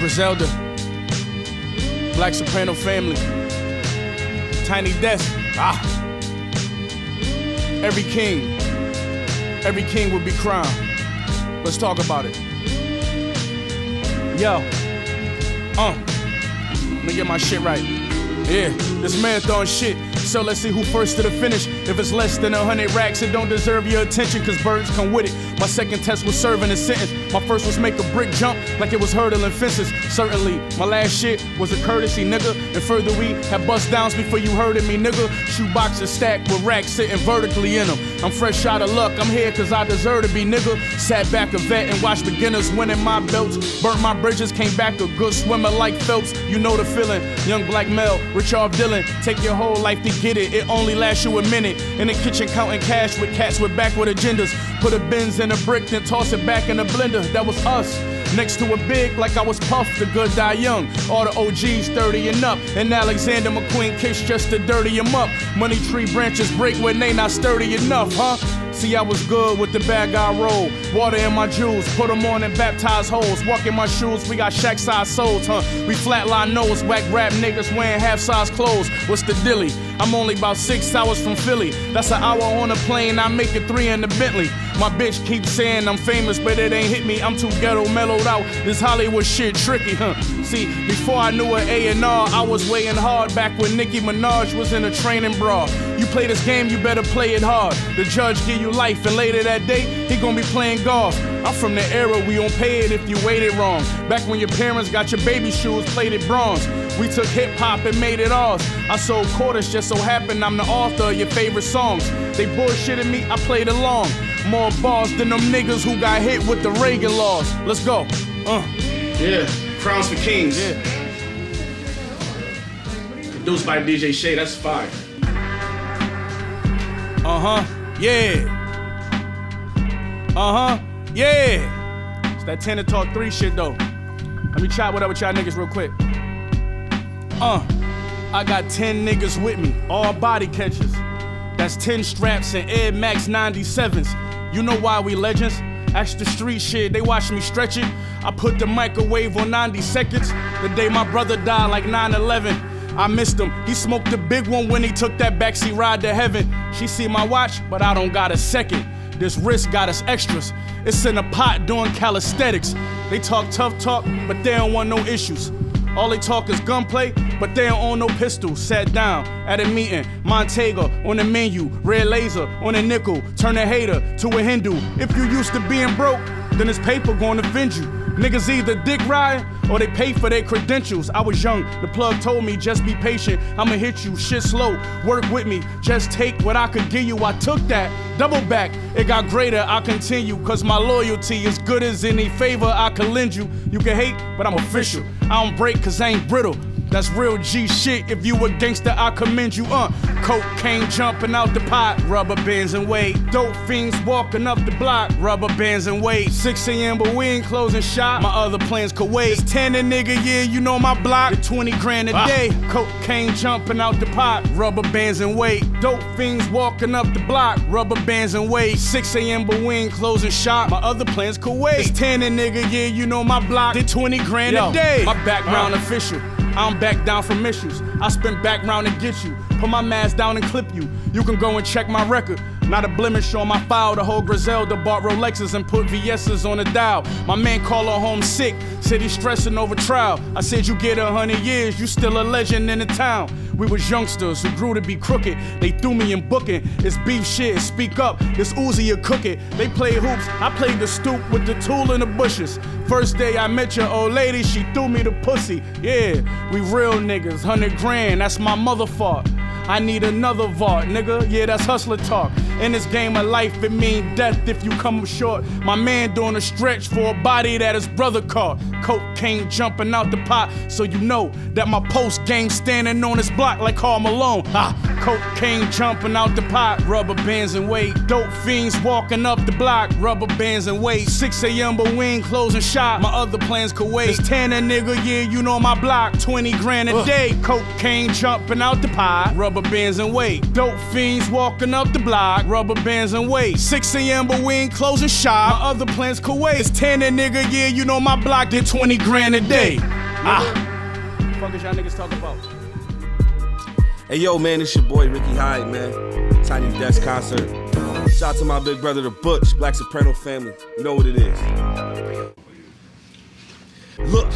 Griselda, Black Soprano family, Tiny Desk. Ah. Every king, every king would be crowned. Let's talk about it. Yo, uh, let me get my shit right. Yeah, this marathon shit. So let's see who first to the finish. If it's less than a hundred racks, it don't deserve your attention, cause birds come with it. My second test was serving a sentence. My first was make a brick jump like it was hurdling fences. Certainly, my last shit was a courtesy, nigga. And further, we had bust downs before you heard of me, nigga. Shoe boxes stacked with racks sitting vertically in them. I'm fresh out of luck, I'm here cause I deserve to be, nigga. Sat back a vet and watched beginners winning my belts. Burnt my bridges, came back a good swimmer like Phelps. You know the feeling. Young black male, Richard Dillon. Take your whole life to get it, it only lasts you a minute. In the kitchen counting cash with cats with backward agendas. Put a Benz in a brick, then toss it back in a blender. That was us. Next to a big, like I was puffed, the good die young. All the OGs 30 and up. And Alexander McQueen kiss just to dirty him up. Money tree branches break when they not sturdy enough, huh? See, I was good with the bad guy roll. Water in my jewels, put them on and baptize holes. Walk in my shoes, we got shack size souls, huh? We flatline nose, whack rap niggas wearing half size clothes. What's the dilly? I'm only about six hours from Philly. That's an hour on a plane, I make it three in the Bentley. My bitch keeps saying I'm famous, but it ain't hit me. I'm too ghetto mellowed out. This Hollywood shit tricky, huh? See, before I knew an A&R, I was weighing hard back when Nicki Minaj was in a training bra. You play this game, you better play it hard. The judge give you life, and later that day, he gonna be playing golf. I'm from the era we don't pay it if you waited wrong. Back when your parents got your baby shoes plated bronze. We took hip hop and made it ours. I sold quarters, just so happened I'm the author of your favorite songs. They bullshitted me, I played along. More bars than them niggas who got hit with the Reagan laws. Let's go. Uh. Yeah, Crowns for Kings. Yeah. Produced by DJ Shay, that's fire. Uh huh. Yeah. Uh huh. Yeah. It's that Tana Talk 3 shit though. Let me chat what up with y'all niggas real quick. Uh. I got 10 niggas with me, all body catchers. That's 10 straps and Air Max 97s. You know why we legends? Ask the street shit, they watch me stretch it. I put the microwave on 90 seconds. The day my brother died, like 9 11. I missed him. He smoked the big one when he took that backseat ride to heaven. She see my watch, but I don't got a second. This wrist got us extras. It's in a pot doing calisthenics. They talk tough talk, but they don't want no issues. All they talk is gunplay, but they don't own no pistol. Sat down at a meeting, Montego on the menu, red laser on a nickel, turn a hater to a Hindu. If you used to being broke, then this paper gonna offend you. Niggas either dick ride or they pay for their credentials. I was young, the plug told me just be patient. I'ma hit you, shit slow, work with me, just take what I could give you. I took that, double back, it got greater. I continue, cause my loyalty is good as any favor I can lend you. You can hate, but I'm official. I don't break cause I ain't brittle. That's real G shit. If you a gangster, I commend you. Uh, cocaine jumping out the pot, rubber bands and weight. Dope fiends walking up the block, rubber bands and weight. 6 a.m. but we ain't closing shop. My other plans could wait. It's 10 a nigga, yeah, you know my block. The 20 grand a day. Cocaine jumping out the pot, rubber bands and weight. Dope fiends walking up the block, rubber bands and weight. 6 a.m. but we ain't closing shop. My other plans could wait. It's 10 a nigga, yeah, you know my block. Did 20 grand Yo. a day. My background official. I don't back down from issues. I spin back round and get you. Put my mask down and clip you. You can go and check my record. Not a blemish on my file. The whole Griselda bought Rolexes and put VS's on the dial. My man called her home sick. Said he's stressing over trial. I said you get a hundred years, you still a legend in the town. We was youngsters who grew to be crooked. They threw me in booking. It's beef shit. Speak up. It's Uzi a cook it. They play hoops. I played the stoop with the tool in the bushes. First day I met your old lady, she threw me the pussy. Yeah, we real niggas. Hundred grand. That's my mother. I need another vault, nigga. Yeah, that's hustler talk. In this game of life, it mean death if you come short. My man doing a stretch for a body that his brother caught. Cocaine jumping out the pot, so you know that my post game standing on his block like Karl Malone. Ah, cocaine jumping out the pot, rubber bands and weight. Dope fiends walking up the block, rubber bands and weight. 6 a.m. but we ain't closing shop. My other plans could wait. It's 10 a nigga, yeah, you know my block. 20 grand a day. Cocaine jumping out the pot, rubber bands and weight. Dope fiends walking up the block, rubber bands and weight. 6 a.m., but we ain't closing shop. My other plans Kuwait. It's 10 and nigga, yeah, you know my block did 20 grand a day. Ah. Fuck is y'all niggas talking about? Hey yo, man, it's your boy Ricky Hyde, man. Tiny Desk concert. Shout out to my big brother, the Butch, Black Soprano family. You know what it is. Look,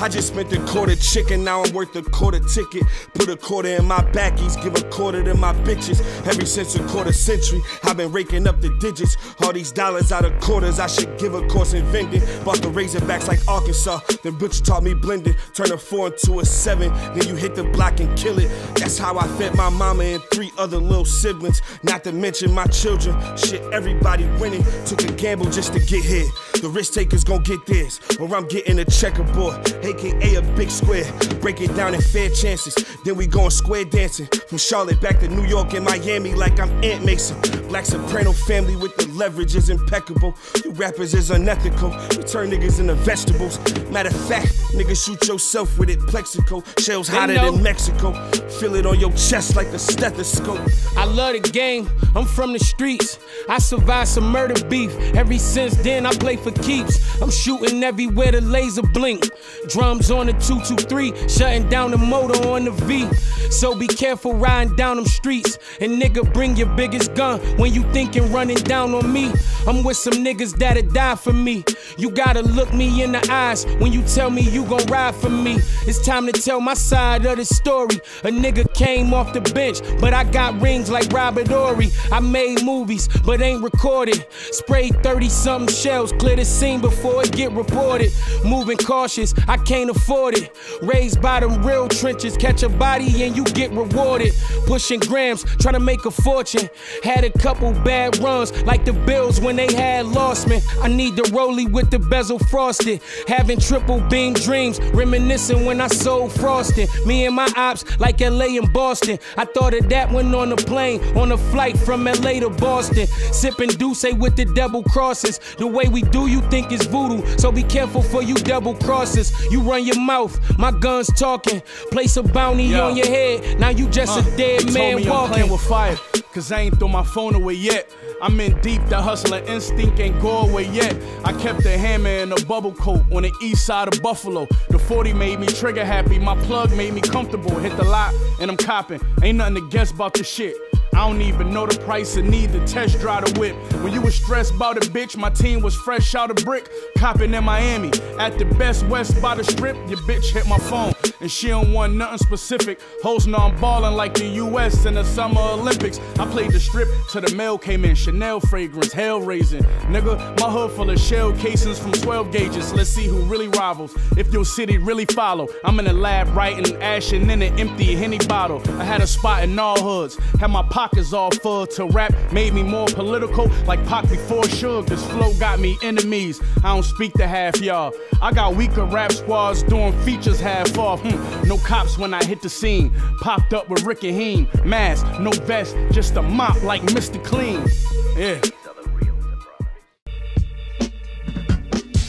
I just spent a quarter chicken, now I'm worth a quarter ticket. Put a quarter in my backies, give a quarter to my bitches. Ever since a quarter century, I've been raking up the digits. All these dollars out of quarters, I should give a course in vending. Bought the Razorbacks like Arkansas, then Butch taught me blending. Turn a four into a seven, then you hit the block and kill it. That's how I fed my mama and three other little siblings. Not to mention my children. Shit, everybody winning. Took a gamble just to get here. The risk takers gon' get this, or I'm getting a checkerboard, aka a big square. Break it down in fair chances, then we going square dancing. From Charlotte back to New York and Miami, like I'm Aunt Mason. Black soprano family with the leverage is impeccable. You rappers is unethical, you turn niggas into vegetables. Matter of fact, niggas shoot yourself with it Plaxico. Shells hotter than Mexico. Feel it on your chest like a stethoscope. I love the game, I'm from the streets. I survived some murder beef. Every since then, I play for keeps. I'm shooting everywhere the laser blink. Drums on the 223, shutting down the motor on the V. So be careful riding down them streets. And nigga, bring your biggest gun when you thinking running down on me. I'm with some niggas that'll die for me. You gotta look me in the eyes when you tell me you gon' ride for me. It's time to tell my side of the story. A nigga came off the bench, but I got rings like Robert Horry. I made movies, but ain't recorded. Sprayed 30 something shells, clear the scene before it get reported. Moving cautious, I can't afford it. Raised by them real trenches, catch a body and you get rewarded. Pushing grams, trying to make a fortune. Had a couple bad runs, like the Bills when they had lost me. I need the rollie with the bezel frosted. Having triple beam dreams, reminiscing when I sold frosting. Me and my ops, like LA and Boston. I thought of that when on the plane, on a flight from LA to Boston. Sipping Douce with the double crosses. The way we do, you think is voodoo. So be careful for you double crosses. You run your mouth, my gun's talking. Place a bounty Yo. on your head. Now you just Uh, a dead man told me I'm walking. playing with fire, cause I ain't throw my phone away yet. I'm in deep, the hustler instinct ain't go away yet. I kept the hammer and a bubble coat on the east side of Buffalo. The 40 made me trigger happy, my plug made me comfortable. Hit the lot, and I'm copping. Ain't nothing to guess about this shit. I don't even know the price and need to test drive the whip. When you was stressed about a bitch, my team was fresh out of brick. Copping in Miami. At the best west by the strip, your bitch hit my phone. And she don't want nothing specific. Hoes know I'm like the US in the Summer Olympics. I played the strip till the mail came in. Chanel fragrance, hell raising. Nigga, my hood full of shell casings from 12 gauges. Let's see who really rivals. If your city really follow. I'm in the lab writing, ashing in an empty Henny bottle. I had a spot in all hoods. Had my pockets all full to rap. Made me more political, like Pac before Suge. This flow got me enemies. I don't speak to half y'all. I got weaker rap squads doing features half off. Hmm. No cops when I hit the scene. Popped up with Rick and Heem. Mask, no vest, just a mop like Mr. Clean. Yeah.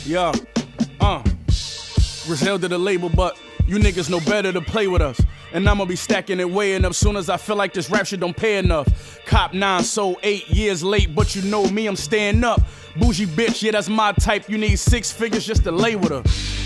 Yo, uh. Griselda the label, but you niggas know better to play with us. And I'ma be stacking it weighing up soon as I feel like this rap shit don't pay enough. Cop nine, so eight years late, but you know me, I'm staying up. Bougie bitch, yeah, that's my type. You need six figures just to lay with her.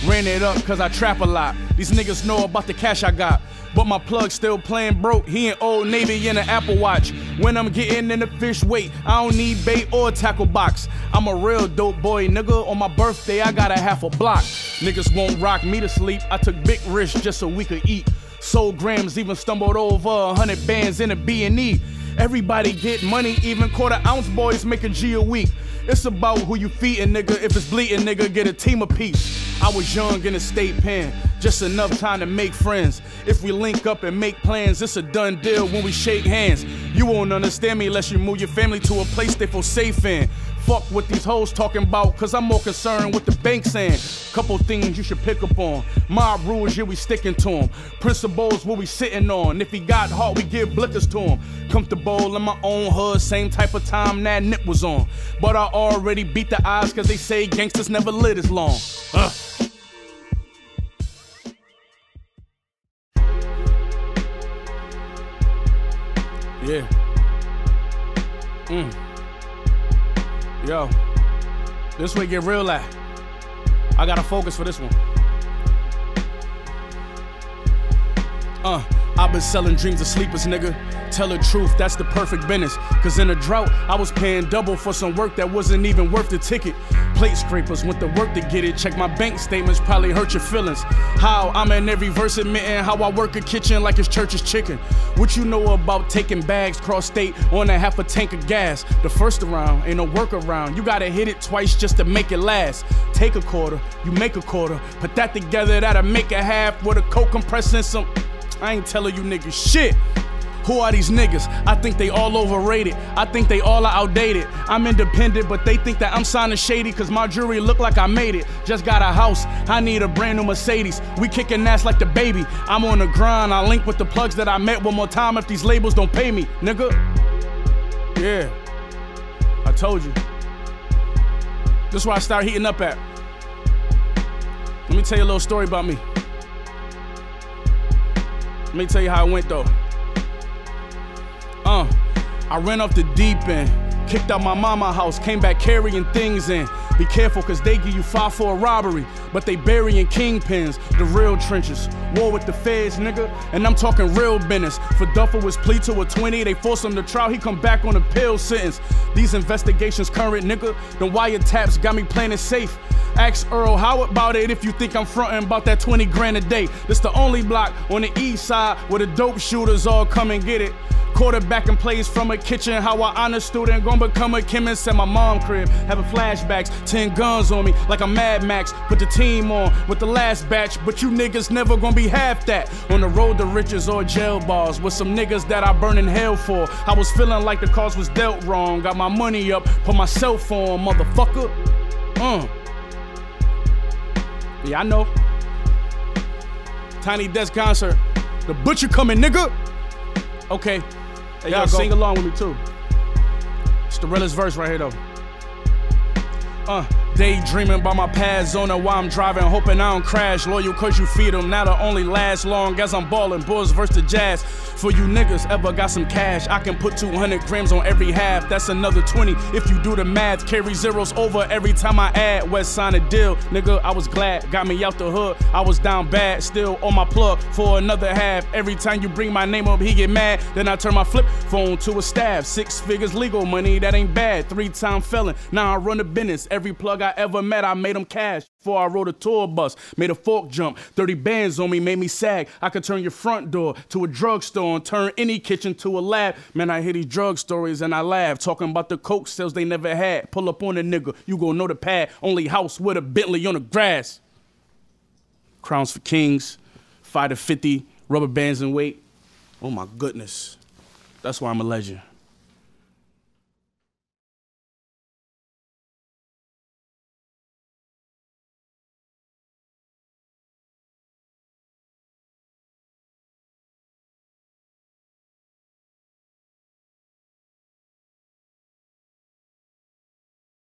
Ran it up cause I trap a lot. These niggas know about the cash I got. But my plug still playing broke. He in Old Navy in an Apple Watch. When I'm getting in the fish weight, I don't need bait or tackle box. I'm a real dope boy, nigga. On my birthday, I got a half a block. Niggas won't rock me to sleep. I took big risks just so we could eat. Sold grams, even stumbled over a hundred bands in a B&E. Everybody get money, even quarter ounce boys make a G a week. It's about who you feeding, nigga. If it's bleeding, nigga, get a team apiece. I was young in the state pen, just enough time to make friends. If we link up and make plans, it's a done deal when we shake hands. You won't understand me unless you move your family to a place they feel safe in. Fuck what these hoes talking about, cause I'm more concerned with the bank saying. Couple things you should pick up on. Mob rules, yeah, we sticking to them. Principles, what we sitting on. If he got hot, we give blickers to him. Comfortable in my own hood, same type of time that Nip was on. But I already beat the odds, cause they say gangsters never live as long. Uh. Yeah. Mm. Yo, this way get real at. I gotta focus for this one. Uh, I've been selling dreams of sleepers, nigga. Tell the truth, that's the perfect business. Cause in a drought, I was paying double for some work that wasn't even worth the ticket. Plate scrapers went to work to get it. Check my bank statements, probably hurt your feelings. How I'm in every verse admitting how I work a kitchen like it's church's chicken. What you know about taking bags cross state on a half a tank of gas? The first around ain't no workaround. You gotta hit it twice just to make it last. Take a quarter, you make a quarter. Put that together, that'll make a half with a coke compressor and some. I ain't telling you niggas shit. Who are these niggas? I think they all overrated. I think they all are outdated. I'm independent, but they think that I'm signing shady cause my jewelry look like I made it. Just got a house, I need a brand new Mercedes. We kicking ass like the baby. I'm on the grind, I link with the plugs that I met one more time if these labels don't pay me, nigga. Yeah, I told you. This is where I start heating up at. Let me tell you a little story about me. Let me tell you how it went though. Uh, I ran off the deep end, kicked out my mama house, came back carrying things in. Be careful, cause they give you five for a robbery, but they burying kingpins, the real trenches. War with the feds, nigga, and I'm talking real business. For Duffel was plea to a 20, they forced him to trial, he come back on a pill sentence. These investigations current, nigga, the wiretaps got me playing it safe. Ask Earl how about it if you think I'm frontin' about that 20 grand a day. This the only block on the east side where the dope shooters all come and get it. Quarterbacking plays from a kitchen, how I honor student, gonna become a chemist at my mom crib. Having flashbacks, 10 guns on me, like a Mad Max. Put the team on with the last batch, but you niggas never gonna be half that. On the road to riches or jail bars, with some niggas that I burn in hell for. I was feeling like the cause was dealt wrong. Got my money up, put my cell phone, motherfucker. Uh. Yeah, I know. Tiny Desk concert. The butcher coming, nigga. Okay. Hey, y'all sing along with me too. It's the realest verse right here though. Uh, daydreaming by my past zone while I'm driving, hoping I don't crash. Loyal cause you feed them, now to only last long as I'm balling. Bulls versus the Jazz. For you niggas ever got some cash, I can put 200 grams on every half. That's another 20 if you do the math. Carry zeros over every time I add. West sign a deal, nigga. I was glad, got me out the hood. I was down bad, still on my plug for another half. Every time you bring my name up, he get mad. Then I turn my flip phone to a staff. Six figures legal money, that ain't bad. Three time felon. Now I run a business. Every plug I ever met, I made them cash. Before I rode a tour bus, made a fork jump. 30 bands on me made me sag. I could turn your front door to a drugstore and turn any kitchen to a lab. Man, I hear these drug stories and I laugh. Talking about the coke sales they never had. Pull up on a nigga, you gon' know the pad. Only house with a Bentley on the grass. Crowns for kings, 5 to 50, rubber bands and weight. Oh my goodness. That's why I'm a legend.